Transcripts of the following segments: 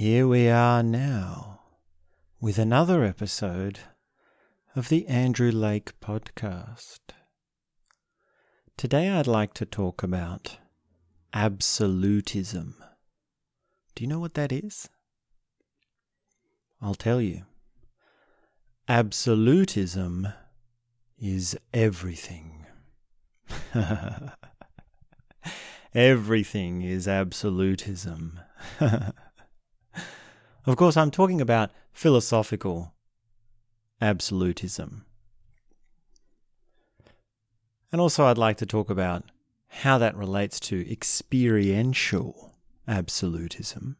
here we are now with another episode of the Andrew Lake podcast. Today I'd like to talk about absolutism. Do you know what that is? I'll tell you. Absolutism is everything. everything is absolutism. of course, I'm talking about philosophical absolutism. And also, I'd like to talk about how that relates to experiential absolutism.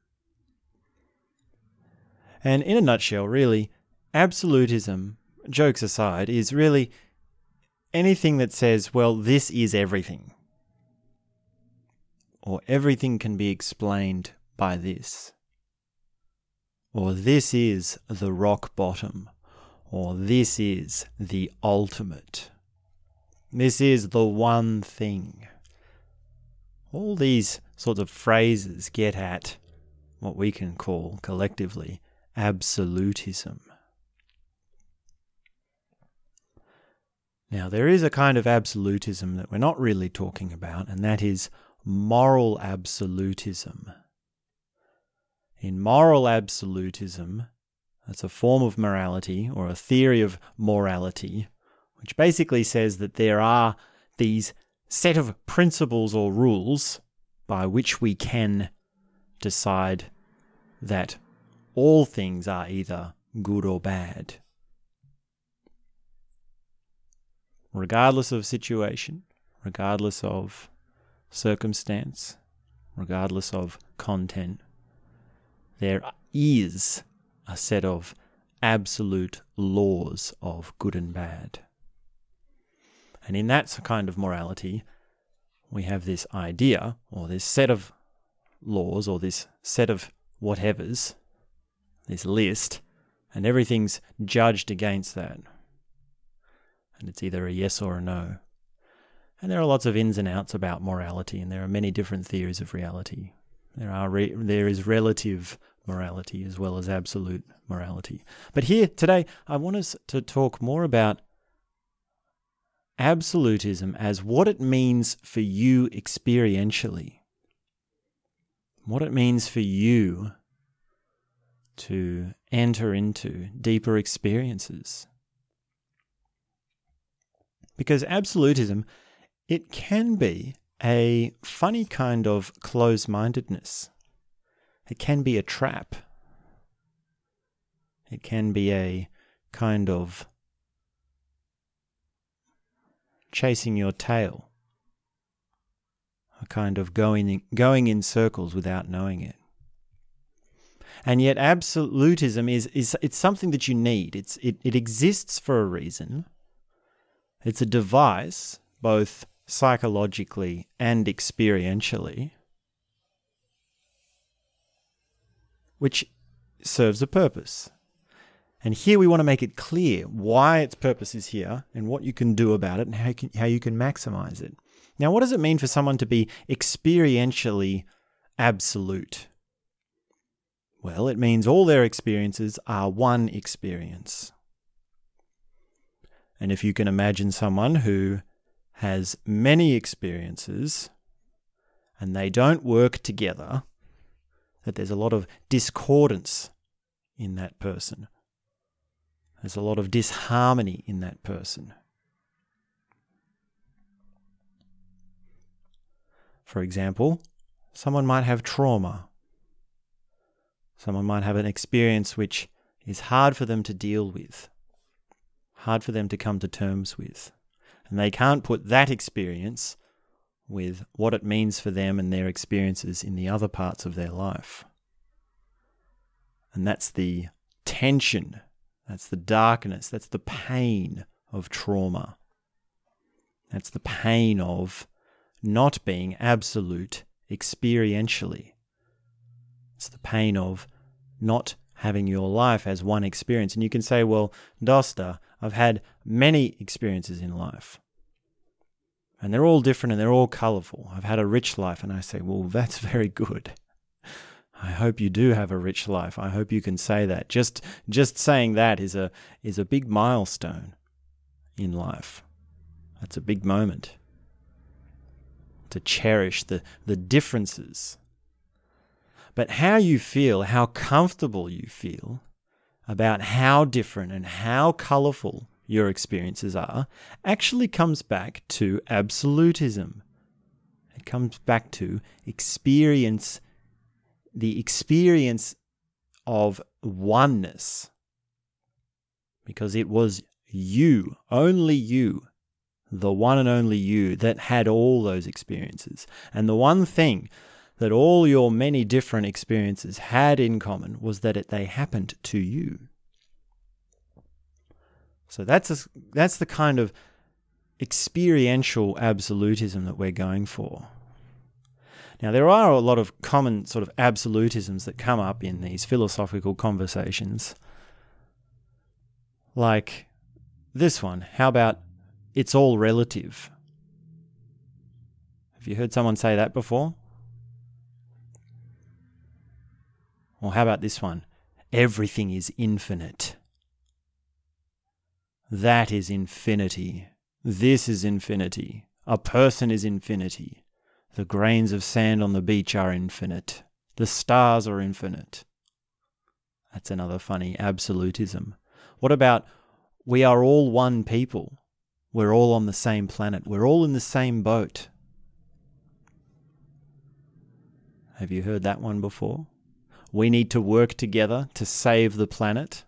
And in a nutshell, really, absolutism, jokes aside, is really anything that says, well, this is everything. Or everything can be explained by this. Or this is the rock bottom. Or this is the ultimate. This is the one thing. All these sorts of phrases get at what we can call collectively absolutism. Now, there is a kind of absolutism that we're not really talking about, and that is moral absolutism. In moral absolutism, that's a form of morality or a theory of morality, which basically says that there are these set of principles or rules by which we can decide that all things are either good or bad. Regardless of situation, regardless of circumstance, regardless of content, there is a set of absolute laws of good and bad. And in that kind of morality, we have this idea, or this set of laws, or this set of whatevers, this list, and everything's judged against that. And it's either a yes or a no. And there are lots of ins and outs about morality, and there are many different theories of reality. There are re- there is relative morality as well as absolute morality. But here today, I want us to talk more about absolutism as what it means for you experientially. What it means for you to enter into deeper experiences. Because absolutism, it can be a funny kind of close mindedness. It can be a trap. It can be a kind of chasing your tail, a kind of going in, going in circles without knowing it. And yet absolutism is, is it's something that you need. It's it, it exists for a reason. It's a device, both psychologically and experientially, which serves a purpose. And here we want to make it clear why its purpose is here and what you can do about it and how you can, how you can maximize it. Now, what does it mean for someone to be experientially absolute? Well, it means all their experiences are one experience. And if you can imagine someone who has many experiences and they don't work together, that there's a lot of discordance in that person. There's a lot of disharmony in that person. For example, someone might have trauma Someone might have an experience which is hard for them to deal with, hard for them to come to terms with. And they can't put that experience with what it means for them and their experiences in the other parts of their life. And that's the tension, that's the darkness, that's the pain of trauma. That's the pain of not being absolute experientially. It's the pain of not having your life as one experience. And you can say, well, Dosta, I've had many experiences in life. And they're all different and they're all colorful. I've had a rich life. And I say, well, that's very good. I hope you do have a rich life. I hope you can say that. Just just saying that is a is a big milestone in life. That's a big moment. To cherish the, the differences. But how you feel, how comfortable you feel about how different and how colorful your experiences are actually comes back to absolutism. It comes back to experience the experience of oneness because it was you, only you, the one and only you that had all those experiences. And the one thing that all your many different experiences had in common was that it, they happened to you. So that's a, that's the kind of experiential absolutism that we're going for. Now, there are a lot of common sort of absolutisms that come up in these philosophical conversations. Like this one. How about it's all relative? Have you heard someone say that before? Or how about this one? Everything is infinite. That is infinity. This is infinity. A person is infinity. The grains of sand on the beach are infinite. The stars are infinite. That's another funny absolutism. What about we are all one people? We're all on the same planet. We're all in the same boat. Have you heard that one before? We need to work together to save the planet.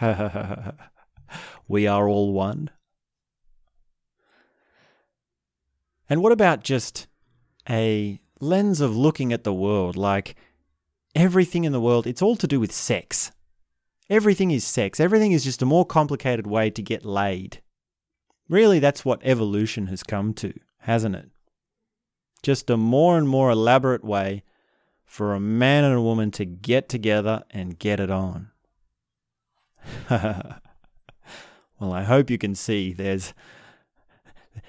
we are all one. And what about just a lens of looking at the world like everything in the world, it's all to do with sex. Everything is sex. Everything is just a more complicated way to get laid. Really, that's what evolution has come to, hasn't it? Just a more and more elaborate way for a man and a woman to get together and get it on. well, I hope you can see there's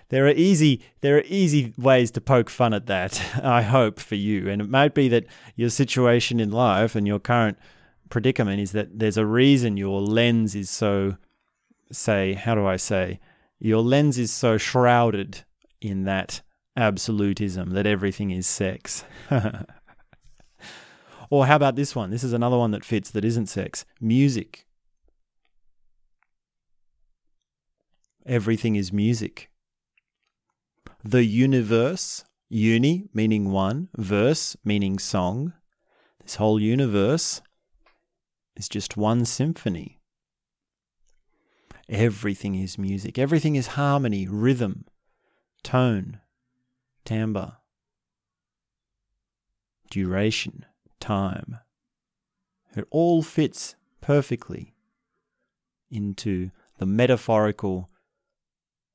there are easy there are easy ways to poke fun at that. I hope for you, and it might be that your situation in life and your current predicament is that there's a reason your lens is so say how do I say your lens is so shrouded in that absolutism that everything is sex. or how about this one? This is another one that fits that isn't sex. Music. Everything is music the universe, uni meaning one, verse meaning song. This whole universe is just one symphony. Everything is music. Everything is harmony, rhythm, tone, timbre, duration, time. It all fits perfectly into the metaphorical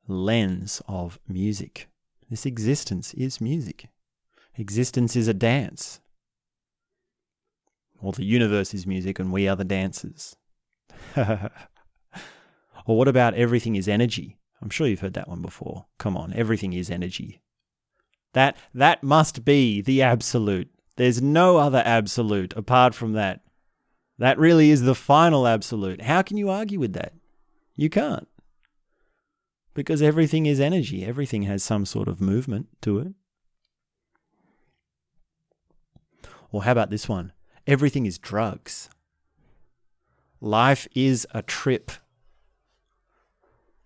lens of music. This existence is music. Existence is a dance. Or the universe is music and we are the dancers. or what about everything is energy? I'm sure you've heard that one before. Come on, everything is energy. That that must be the absolute. There's no other absolute apart from that. That really is the final absolute. How can you argue with that? You can't because everything is energy, everything has some sort of movement to it. Or how about this one? Everything is drugs. Life is a trip.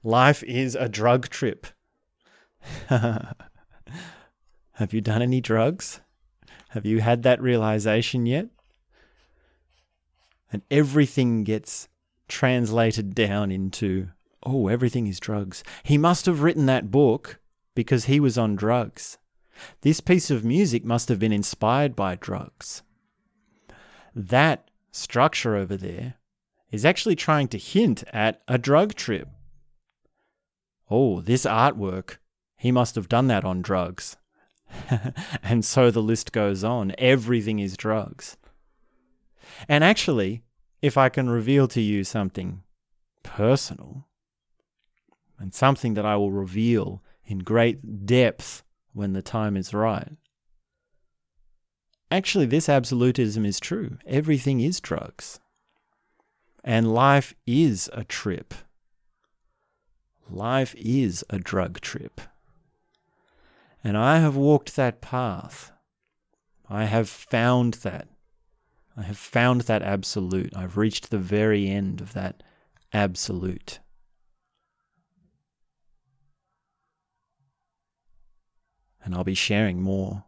Life is a drug trip. Have you done any drugs? Have you had that realization yet? And everything gets translated down into oh, everything is drugs. He must have written that book because he was on drugs. This piece of music must have been inspired by drugs. That structure over there is actually trying to hint at a drug trip. Oh, this artwork, he must have done that on drugs. and so the list goes on. Everything is drugs. And actually, if I can reveal to you something personal, and something that I will reveal in great depth when the time is right. actually, this absolutism is true. Everything is drugs. And life is a trip. Life is a drug trip. And I have walked that path. I have found that. I have found that absolute. I've reached the very end of that absolute. And I'll be sharing more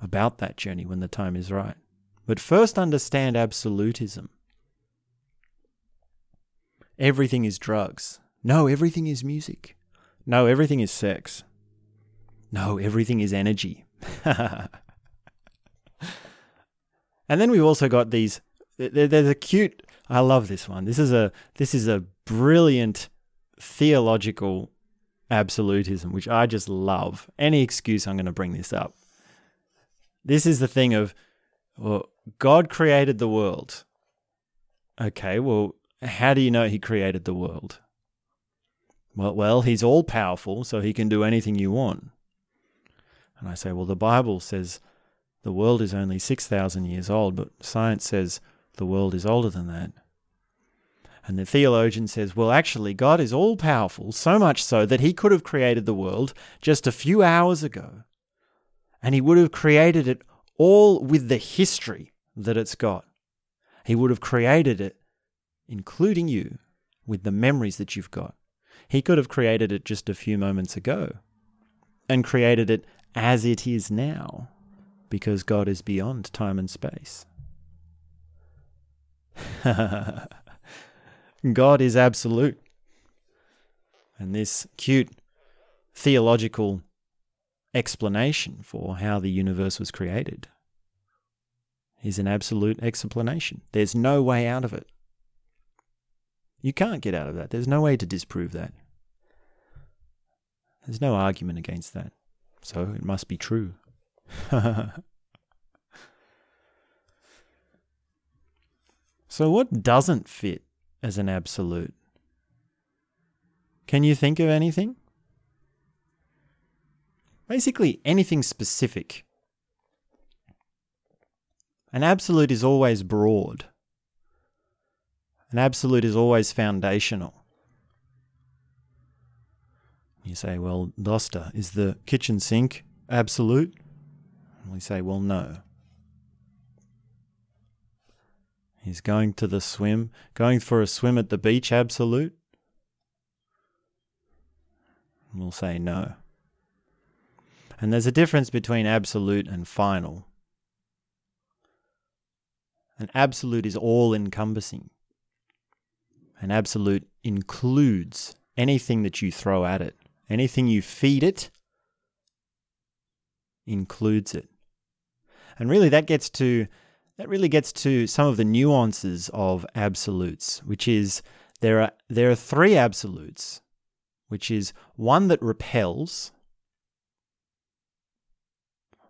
about that journey when the time is right. But first, understand absolutism. Everything is drugs. No, everything is music. No, everything is sex. No, everything is energy. and then we've also got these. There's a cute. I love this one. This is a this is a brilliant theological absolutism, which I just love. Any excuse I'm going to bring this up. This is the thing of, well, God created the world. Okay, well, how do you know He created the world? Well, well, He's all powerful, so He can do anything you want. And I say, well, the Bible says the world is only 6,000 years old, but science says the world is older than that. And the theologian says, well, actually, God is all powerful, so much so that he could have created the world just a few hours ago. And he would have created it all with the history that it's got. He would have created it, including you, with the memories that you've got. He could have created it just a few moments ago and created it as it is now because God is beyond time and space. God is absolute. And this cute theological explanation for how the universe was created is an absolute explanation. There's no way out of it. You can't get out of that. There's no way to disprove that. There's no argument against that. So it must be true. so, what doesn't fit as an absolute. Can you think of anything? Basically, anything specific. An absolute is always broad. An absolute is always foundational. You say, well, Dosta, is the kitchen sink absolute? And we say, well, no. He's going to the swim, going for a swim at the beach, absolute? We'll say no. And there's a difference between absolute and final. An absolute is all encompassing. An absolute includes anything that you throw at it, anything you feed it includes it. And really, that gets to that really gets to some of the nuances of absolutes, which is there are there are three absolutes, which is one that repels,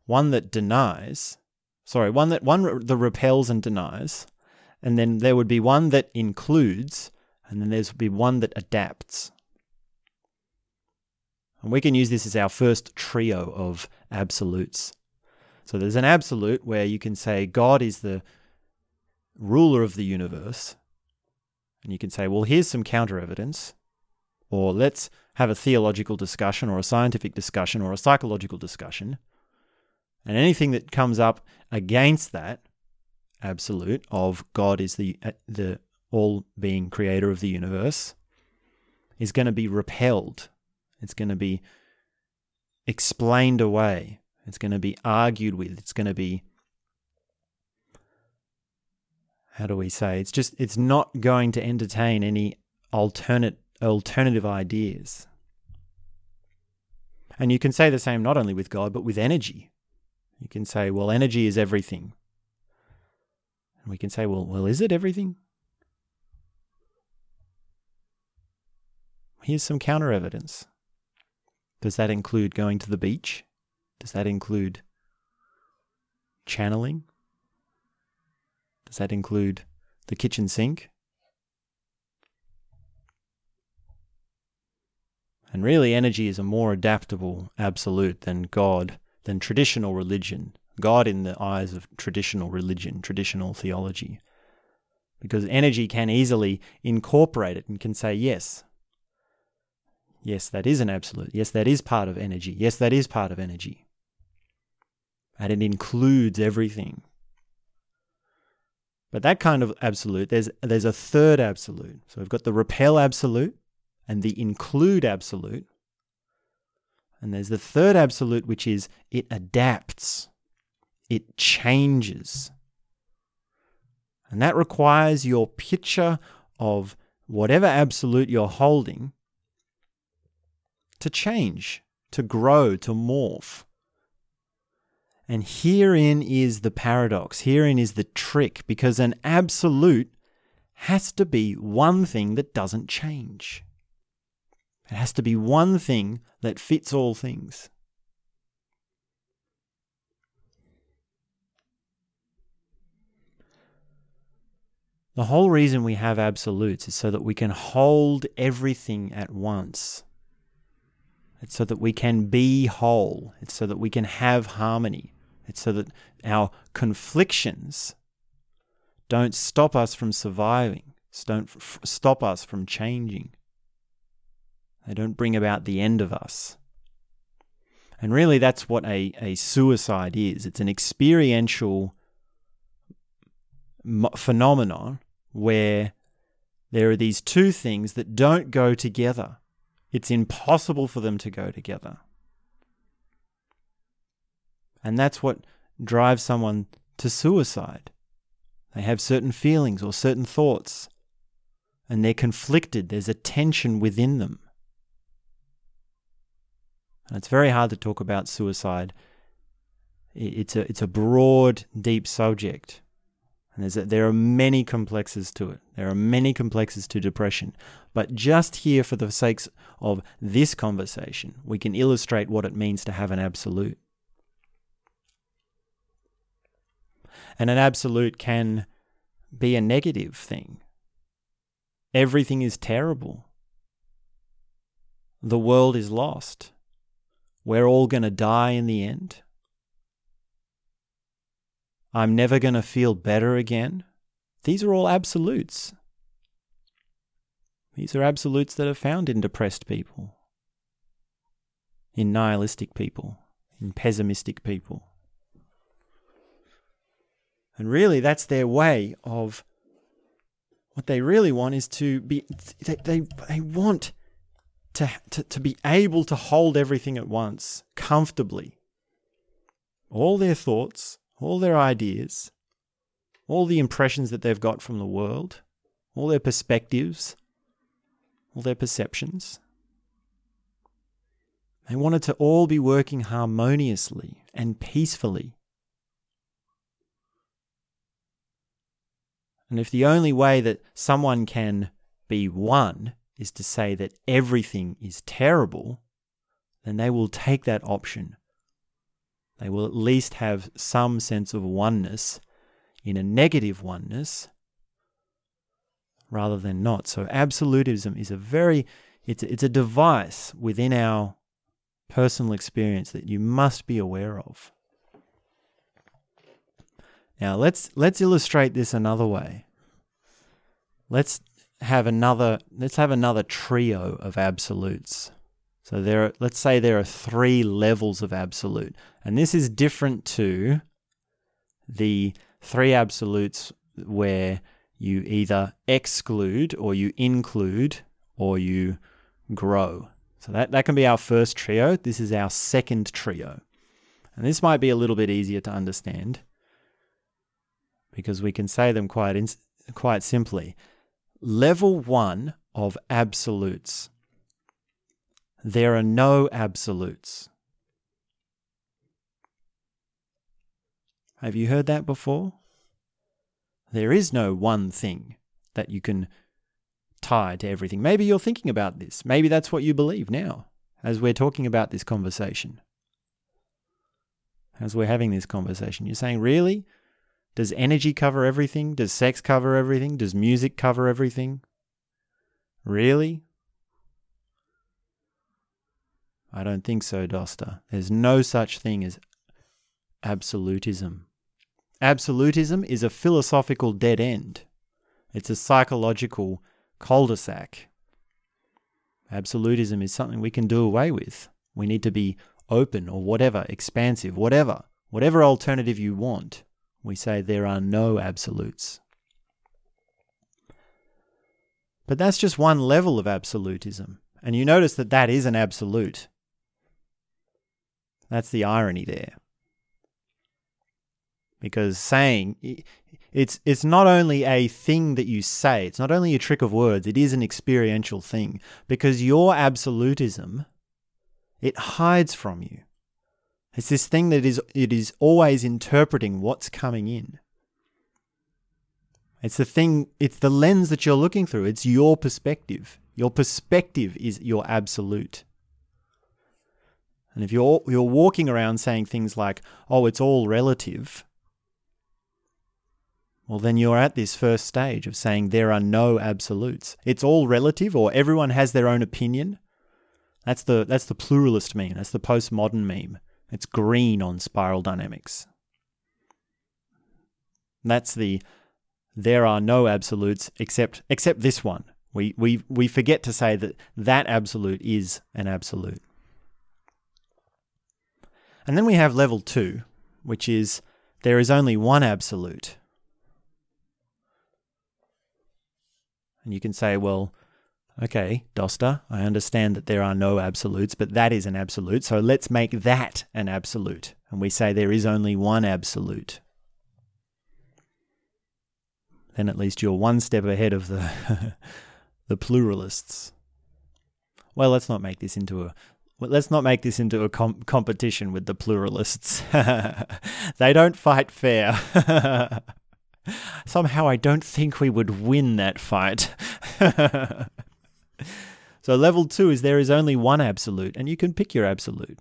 one that denies, sorry, one that one that repels and denies, and then there would be one that includes, and then there's be one that adapts. And we can use this as our first trio of absolutes. So there's an absolute where you can say God is the ruler of the universe. And you can say, well, here's some counter evidence. Or let's have a theological discussion or a scientific discussion or a psychological discussion. And anything that comes up against that absolute of God is the, uh, the all being creator of the universe is going to be repelled. It's going to be explained away it's going to be argued with. It's going to be how do we say? It's just it's not going to entertain any alternate alternative ideas. And you can say the same not only with God but with energy. You can say, well, energy is everything. And we can say, well, well, is it everything? Here's some counter evidence. Does that include going to the beach? Does that include channeling? Does that include the kitchen sink? And really, energy is a more adaptable absolute than God, than traditional religion, God in the eyes of traditional religion, traditional theology. Because energy can easily incorporate it and can say, yes, yes, that is an absolute. Yes, that is part of energy. Yes, that is part of energy. And it includes everything. But that kind of absolute, there's there's a third absolute. So we've got the repel absolute and the include absolute. And there's the third absolute, which is it adapts, it changes. And that requires your picture of whatever absolute you're holding to change, to grow, to morph. And herein is the paradox, herein is the trick, because an absolute has to be one thing that doesn't change. It has to be one thing that fits all things. The whole reason we have absolutes is so that we can hold everything at once. It's so that we can be whole. It's so that we can have harmony. It's so that our conflictions don't stop us from surviving, don't f- stop us from changing. They don't bring about the end of us. And really, that's what a, a suicide is it's an experiential phenomenon where there are these two things that don't go together. It's impossible for them to go together. And that's what drives someone to suicide. They have certain feelings or certain thoughts, and they're conflicted. There's a tension within them. And it's very hard to talk about suicide. It's a, it's a broad, deep subject. And a, there are many complexes to it. There are many complexes to depression. But just here, for the sakes of this conversation, we can illustrate what it means to have an absolute. And an absolute can be a negative thing. Everything is terrible. The world is lost. We're all going to die in the end. I'm never going to feel better again. These are all absolutes. These are absolutes that are found in depressed people, in nihilistic people, in pessimistic people. And really, that's their way of what they really want is to be, they, they, they want to, to, to be able to hold everything at once comfortably. All their thoughts, all their ideas, all the impressions that they've got from the world, all their perspectives, all their perceptions. They wanted to all be working harmoniously and peacefully. And if the only way that someone can be one is to say that everything is terrible, then they will take that option they will at least have some sense of oneness in a negative oneness rather than not. So absolutism is a very it's it's a device within our personal experience that you must be aware of. Now let's let's illustrate this another way. Let's have another let's have another trio of absolutes. So there are, let's say there are three levels of absolute. And this is different to the three absolutes where you either exclude or you include or you grow. So that, that can be our first trio. This is our second trio. And this might be a little bit easier to understand because we can say them quite, in, quite simply. Level one of absolutes there are no absolutes. Have you heard that before? There is no one thing that you can tie to everything. Maybe you're thinking about this. Maybe that's what you believe now as we're talking about this conversation. As we're having this conversation, you're saying, really? Does energy cover everything? Does sex cover everything? Does music cover everything? Really? I don't think so, Dosta. There's no such thing as absolutism. Absolutism is a philosophical dead end. It's a psychological cul-de-sac. Absolutism is something we can do away with. We need to be open or whatever, expansive, whatever, whatever alternative you want. We say there are no absolutes. But that's just one level of absolutism. And you notice that that is an absolute. That's the irony there. Because saying it's it's not only a thing that you say, it's not only a trick of words, it is an experiential thing because your absolutism it hides from you. It's this thing that is it is always interpreting what's coming in. It's the thing, it's the lens that you're looking through. It's your perspective. Your perspective is your absolute. And if you're you're walking around saying things like, "Oh, it's all relative," well then you're at this first stage of saying there are no absolutes. It's all relative or everyone has their own opinion. That's the that's the pluralist meme. That's the postmodern meme. It's green on spiral dynamics. That's the there are no absolutes except except this one. We we we forget to say that that absolute is an absolute. And then we have level 2, which is there is only one absolute. And you can say, well, okay, Dosta, I understand that there are no absolutes, but that is an absolute. So let's make that an absolute. And we say there is only one absolute then at least you're one step ahead of the the pluralists. Well, let's not make this into a let's not make this into a com- competition with the pluralists. they don't fight fair. Somehow I don't think we would win that fight. so level 2 is there is only one absolute and you can pick your absolute.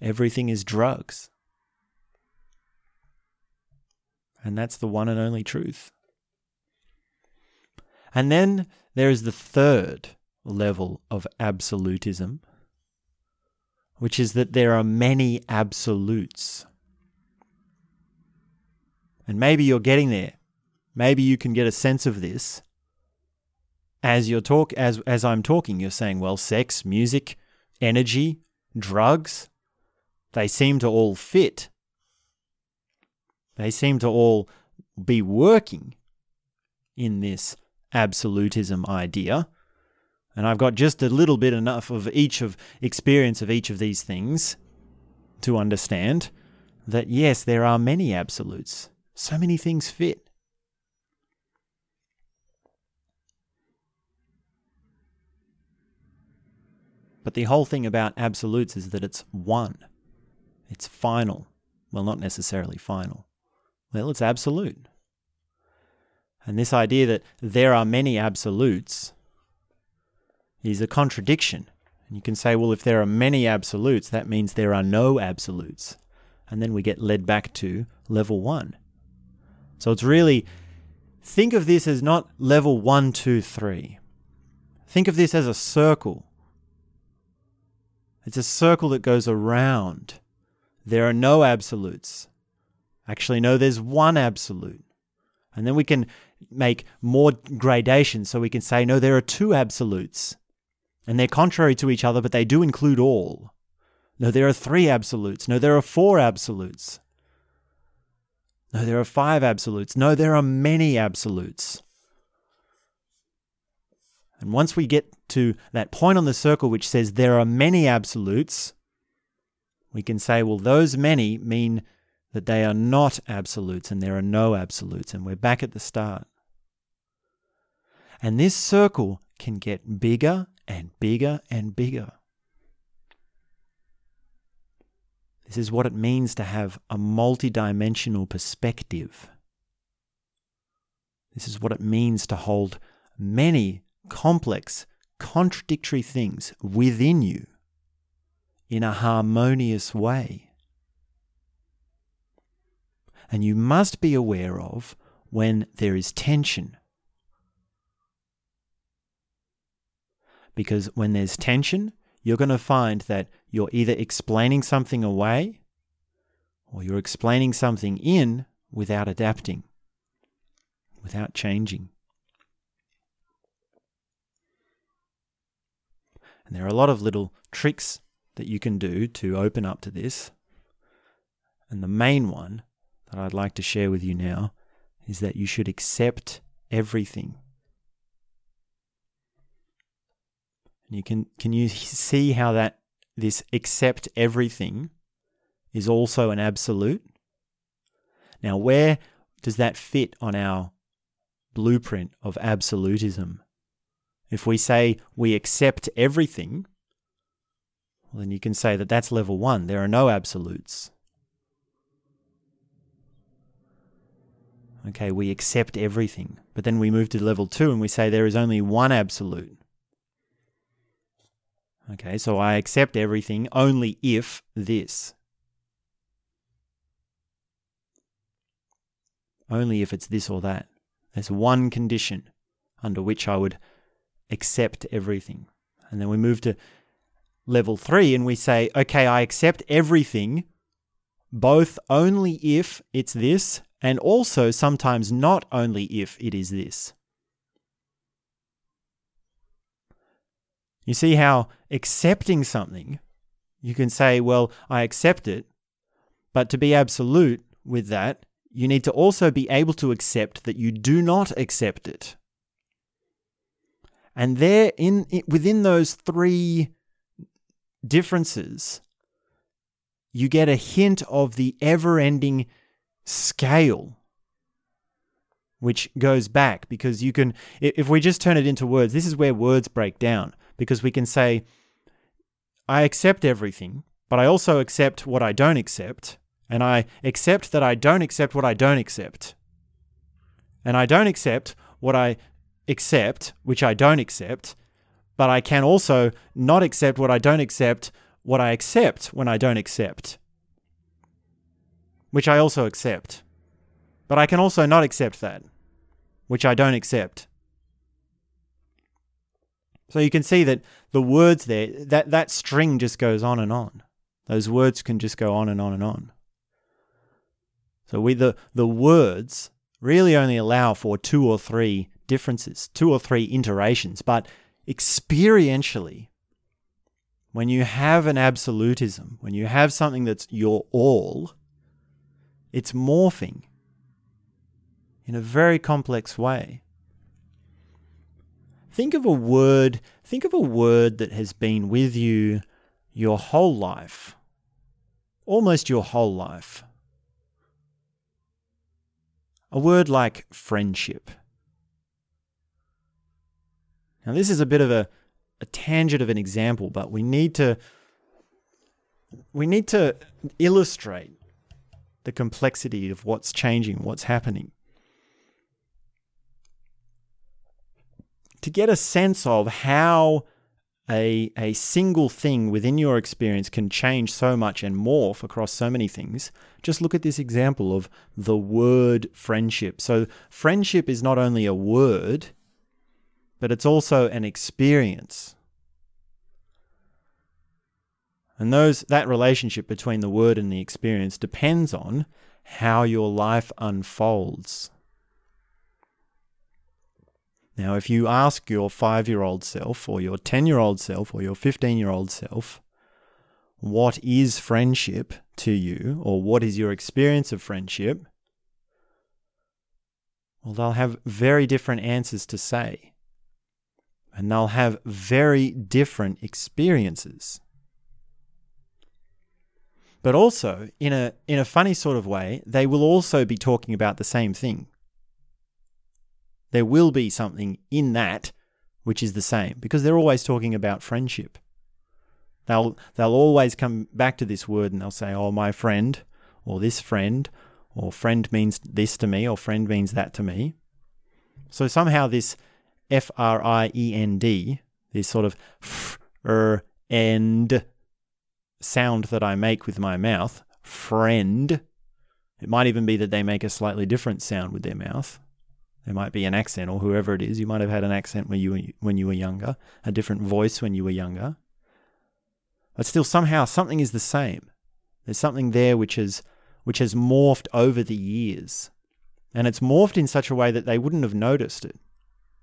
Everything is drugs. And that's the one and only truth. And then there is the third level of absolutism, which is that there are many absolutes. And maybe you're getting there. Maybe you can get a sense of this as you're talk as as I'm talking. You're saying, well, sex, music, energy, drugs, they seem to all fit. They seem to all be working in this absolutism idea. And I've got just a little bit enough of each of experience of each of these things to understand that yes, there are many absolutes. So many things fit. But the whole thing about absolutes is that it's one. It's final. Well, not necessarily final. Well, it's absolute. And this idea that there are many absolutes is a contradiction. And you can say, well, if there are many absolutes, that means there are no absolutes. And then we get led back to level one. So it's really, think of this as not level one, two, three. Think of this as a circle. It's a circle that goes around. There are no absolutes. Actually, no, there's one absolute. And then we can make more gradations. So we can say, no, there are two absolutes. And they're contrary to each other, but they do include all. No, there are three absolutes. No, there are four absolutes. No, there are five absolutes. No, there are many absolutes. And once we get to that point on the circle which says there are many absolutes, we can say, well, those many mean that they are not absolutes and there are no absolutes, and we're back at the start. And this circle can get bigger and bigger and bigger. This is what it means to have a multidimensional perspective. This is what it means to hold many complex, contradictory things within you in a harmonious way and you must be aware of when there is tension. Because when there's tension, you're going to find that you're either explaining something away or you're explaining something in without adapting, without changing. And there are a lot of little tricks that you can do to open up to this. And the main one that I'd like to share with you now is that you should accept everything. And you can can you see how that this accept everything is also an absolute? Now where does that fit on our blueprint of absolutism? If we say we accept everything, well, then you can say that that's level one. There are no absolutes. Okay, we accept everything. But then we move to level two and we say there is only one absolute. Okay, so I accept everything only if this. Only if it's this or that. There's one condition under which I would accept everything. And then we move to level three and we say, okay, I accept everything, both only if it's this, and also sometimes not only if it is this. You see how accepting something, you can say, well, I accept it, but to be absolute with that, you need to also be able to accept that you do not accept it. And there, in within those three differences, you get a hint of the ever-ending scale which goes back because you can if we just turn it into words this is where words break down because we can say i accept everything but i also accept what i don't accept and i accept that i don't accept what i don't accept. And i don't accept what i accept, which I don't accept, but I can also not accept what I don't accept, what I accept when I don't accept, which I also accept. But I can also not accept that, which I don't accept. So you can see that the words there, that, that string just goes on and on. Those words can just go on and on and on. So we the, the words really only allow for two or three differences, two or three iterations, but experientially, when you have an absolutism, when you have something that's your all, it's morphing in a very complex way. Think of a word, think of a word that has been with you your whole life, almost your whole life. A word like friendship. Now, this is a bit of a, a tangent of an example, but we need to we need to illustrate the complexity of what's changing, what's happening. To get a sense of how a, a single thing within your experience can change so much and morph across so many things, just look at this example of the word friendship. So, friendship is not only a word, but it's also an experience. And those that relationship between the word and the experience depends on how your life unfolds. Now, if you ask your five year old self, or your 10 year old self, or your 15 year old self, what is friendship to you, or what is your experience of friendship, well, they'll have very different answers to say and they'll have very different experiences. But also, in a, in a funny sort of way, they will also be talking about the same thing. There will be something in that which is the same because they're always talking about friendship. They'll, they'll always come back to this word and they'll say, Oh, my friend, or this friend, or friend means this to me, or friend means that to me. So somehow this F R I E N D, this sort of f er end sound that I make with my mouth, friend. It might even be that they make a slightly different sound with their mouth. There might be an accent, or whoever it is. You might have had an accent when you were, when you were younger, a different voice when you were younger. But still, somehow, something is the same. There's something there which has, which has morphed over the years. And it's morphed in such a way that they wouldn't have noticed it.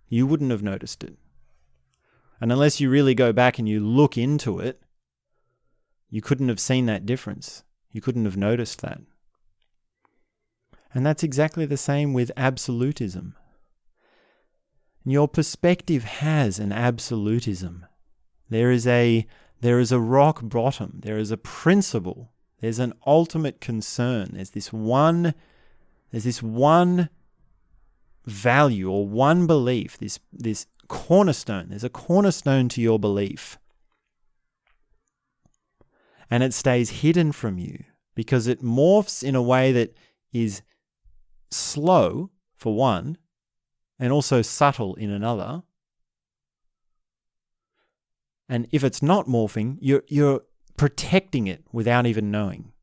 You wouldn't have noticed it. And unless you really go back and you look into it, you couldn't have seen that difference. You couldn't have noticed that. And that's exactly the same with absolutism. Your perspective has an absolutism. There is a there is a rock bottom. There is a principle. There's an ultimate concern. There's this one there's this one value or one belief, this this cornerstone. There's a cornerstone to your belief. And it stays hidden from you because it morphs in a way that is slow, for one, and also subtle in another. And if it's not morphing, you're, you're protecting it without even knowing.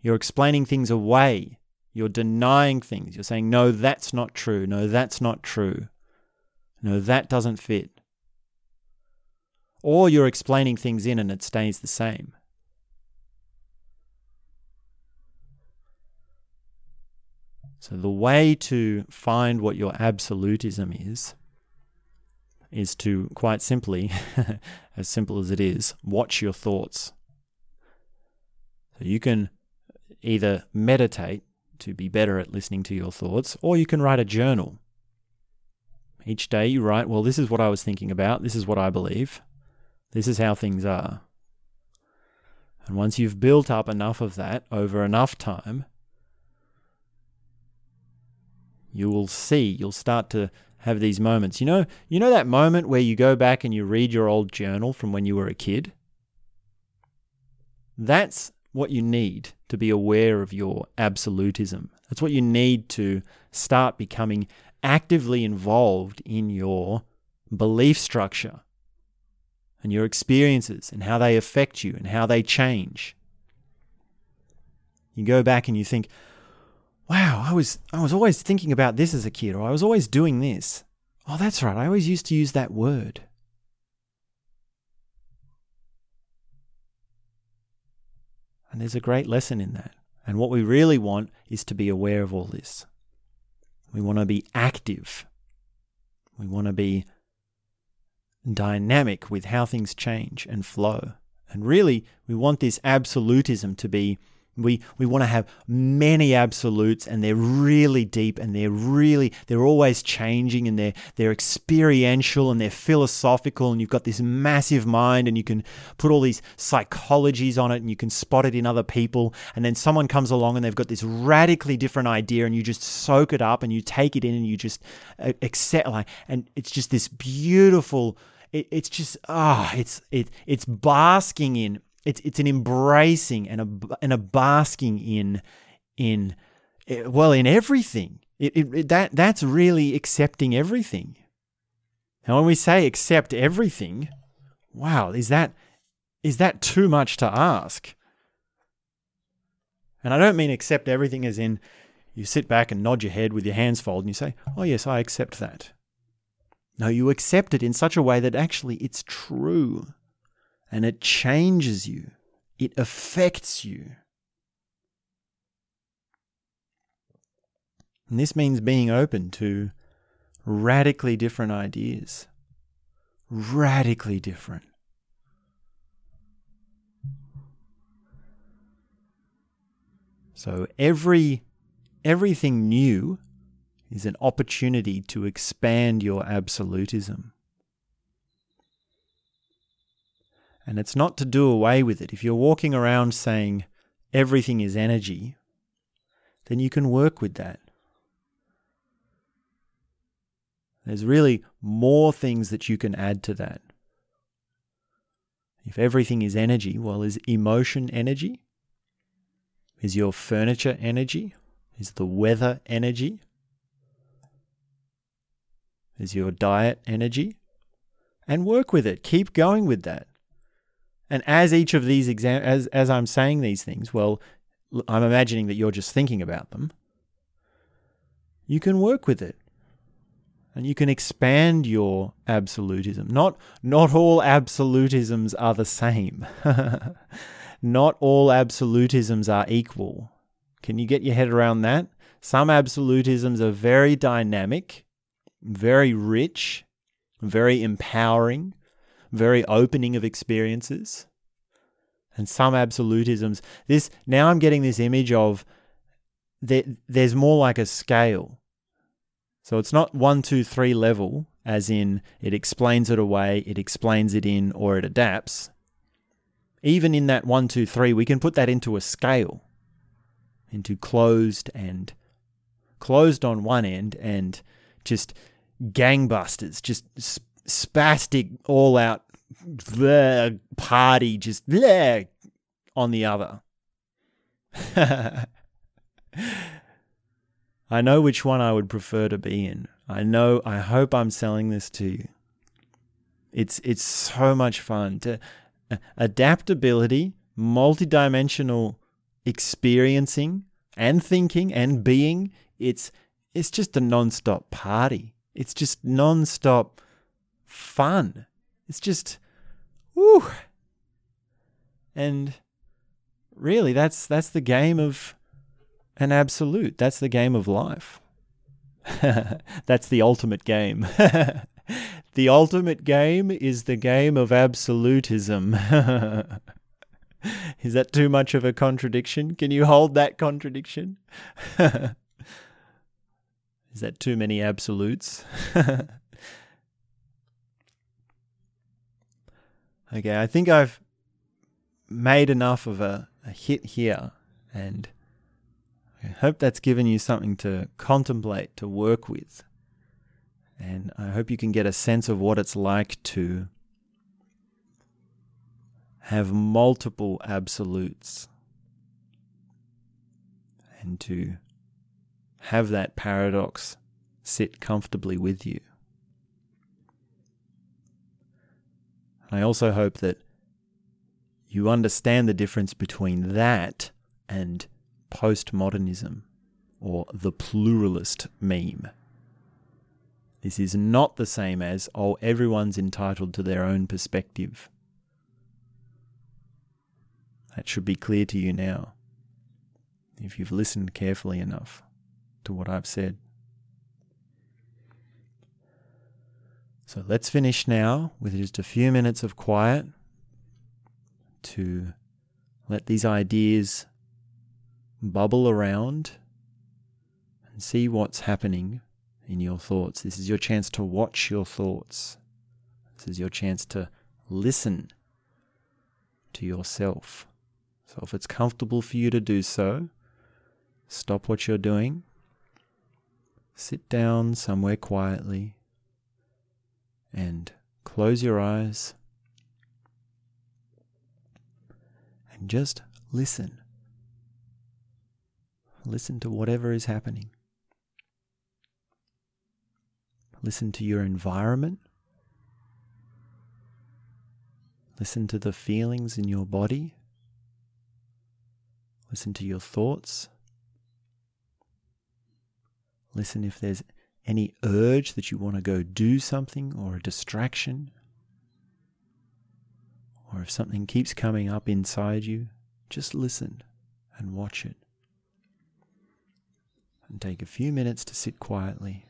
You're explaining things away. You're denying things. You're saying, no, that's not true. No, that's not true. No, that doesn't fit. Or you're explaining things in and it stays the same. So, the way to find what your absolutism is, is to quite simply, as simple as it is, watch your thoughts. So, you can either meditate to be better at listening to your thoughts, or you can write a journal. Each day you write, well, this is what I was thinking about, this is what I believe, this is how things are. And once you've built up enough of that over enough time, you will see, you'll start to have these moments. You know, you know that moment where you go back and you read your old journal from when you were a kid? That's what you need to be aware of your absolutism. That's what you need to start becoming actively involved in your belief structure and your experiences and how they affect you and how they change. You go back and you think, wow, I was I was always thinking about this as a kid, or I was always doing this. Oh, that's right. I always used to use that word. And there's a great lesson in that. And what we really want is to be aware of all this. We want to be active. We want to be dynamic with how things change and flow. And really, we want this absolutism to be we we want to have many absolutes and they're really deep and they're really they're always changing and they're they're experiential and they're philosophical and you've got this massive mind and you can put all these psychologies on it and you can spot it in other people. And then someone comes along and they've got this radically different idea and you just soak it up and you take it in and you just uh, accept like and it's just this beautiful it, it's just ah it's it it's basking in it's it's an embracing and a and a basking in in eh, well in everything. It, it, that that's really accepting everything. Now, when we say accept everything, wow, is that is that too much to ask? And I don't mean accept everything as in you sit back and nod your head with your hands folded and you say, "Oh yes, I accept that." No, you accept it in such a way that actually it's true and it changes you, it affects you. And this means being open to radically different ideas. Radically different. So every everything new is an opportunity to expand your absolutism. And it's not to do away with it. If you're walking around saying everything is energy, then you can work with that. There's really more things that you can add to that. If everything is energy, well, is emotion energy? Is your furniture energy? Is the weather energy? Is your diet energy? And work with it. Keep going with that. And as each of these exam as as I'm saying these things, well, I'm imagining that you're just thinking about them. You can work with it. and you can expand your absolutism. Not not all absolutisms are the same. not all absolutisms are equal. Can you get your head around that? Some absolutisms are very dynamic, very rich, very empowering, very opening of experiences. And some absolutisms, this now I'm getting this image of there, there's more like a scale. So it's not one, two, three level, as in it explains it away, it explains it in, or it adapts. Even in that one, two, three, we can put that into a scale, into closed and closed on one end and just gangbusters, just spastic, all out bleh, party, just bleh, on the other. I know which one I would prefer to be in. I know, I hope I'm selling this to you. It's, it's so much fun to uh, adaptability, multidimensional experiencing and thinking and being. It's, it's just a non-stop party. It's just non-stop fun. It's just, woo. And really, that's that's the game of an absolute. That's the game of life. that's the ultimate game. the ultimate game is the game of absolutism. is that too much of a contradiction? Can you hold that contradiction? is that too many absolutes? Okay, I think I've made enough of a, a hit here and I hope that's given you something to contemplate, to work with. And I hope you can get a sense of what it's like to have multiple absolutes and to have that paradox sit comfortably with you. I also hope that you understand the difference between that and postmodernism or the pluralist meme. This is not the same as, oh, everyone's entitled to their own perspective. That should be clear to you now, if you've listened carefully enough to what I've said. So let's finish now with just a few minutes of quiet to let these ideas bubble around and see what's happening in your thoughts. This is your chance to watch your thoughts. This is your chance to listen to yourself. So if it's comfortable for you to do so, stop what you're doing, sit down somewhere quietly, and close your eyes and just listen. Listen to whatever is happening. Listen to your environment. Listen to the feelings in your body. Listen to your thoughts. Listen if there's any urge that you want to go do something or a distraction. Or if something keeps coming up inside you, just listen and watch it and take a few minutes to sit quietly.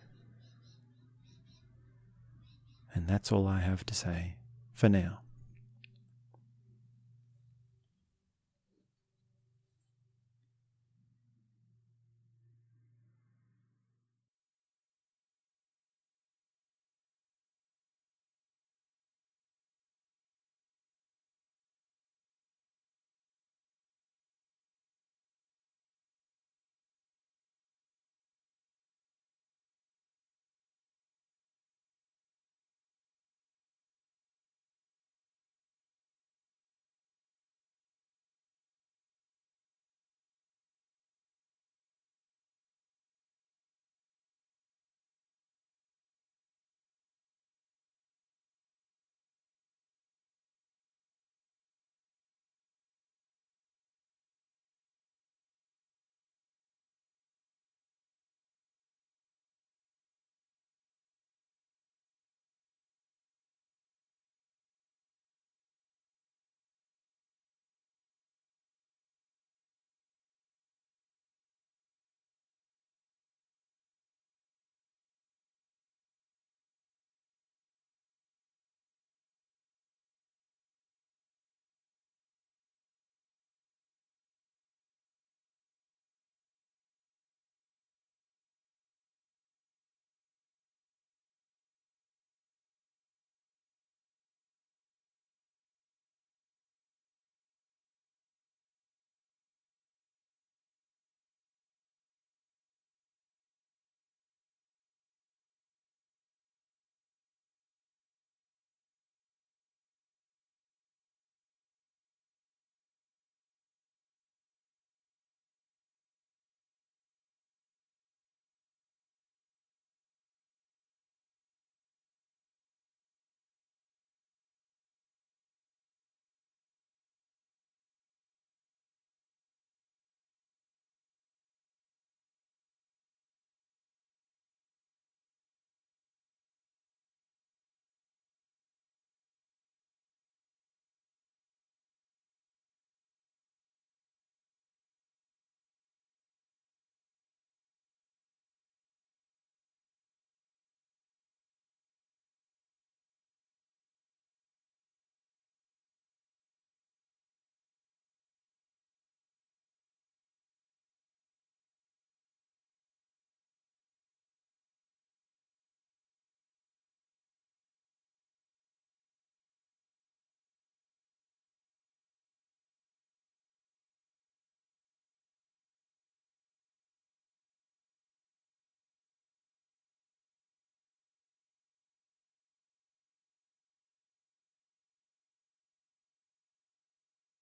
And that's all I have to say for now.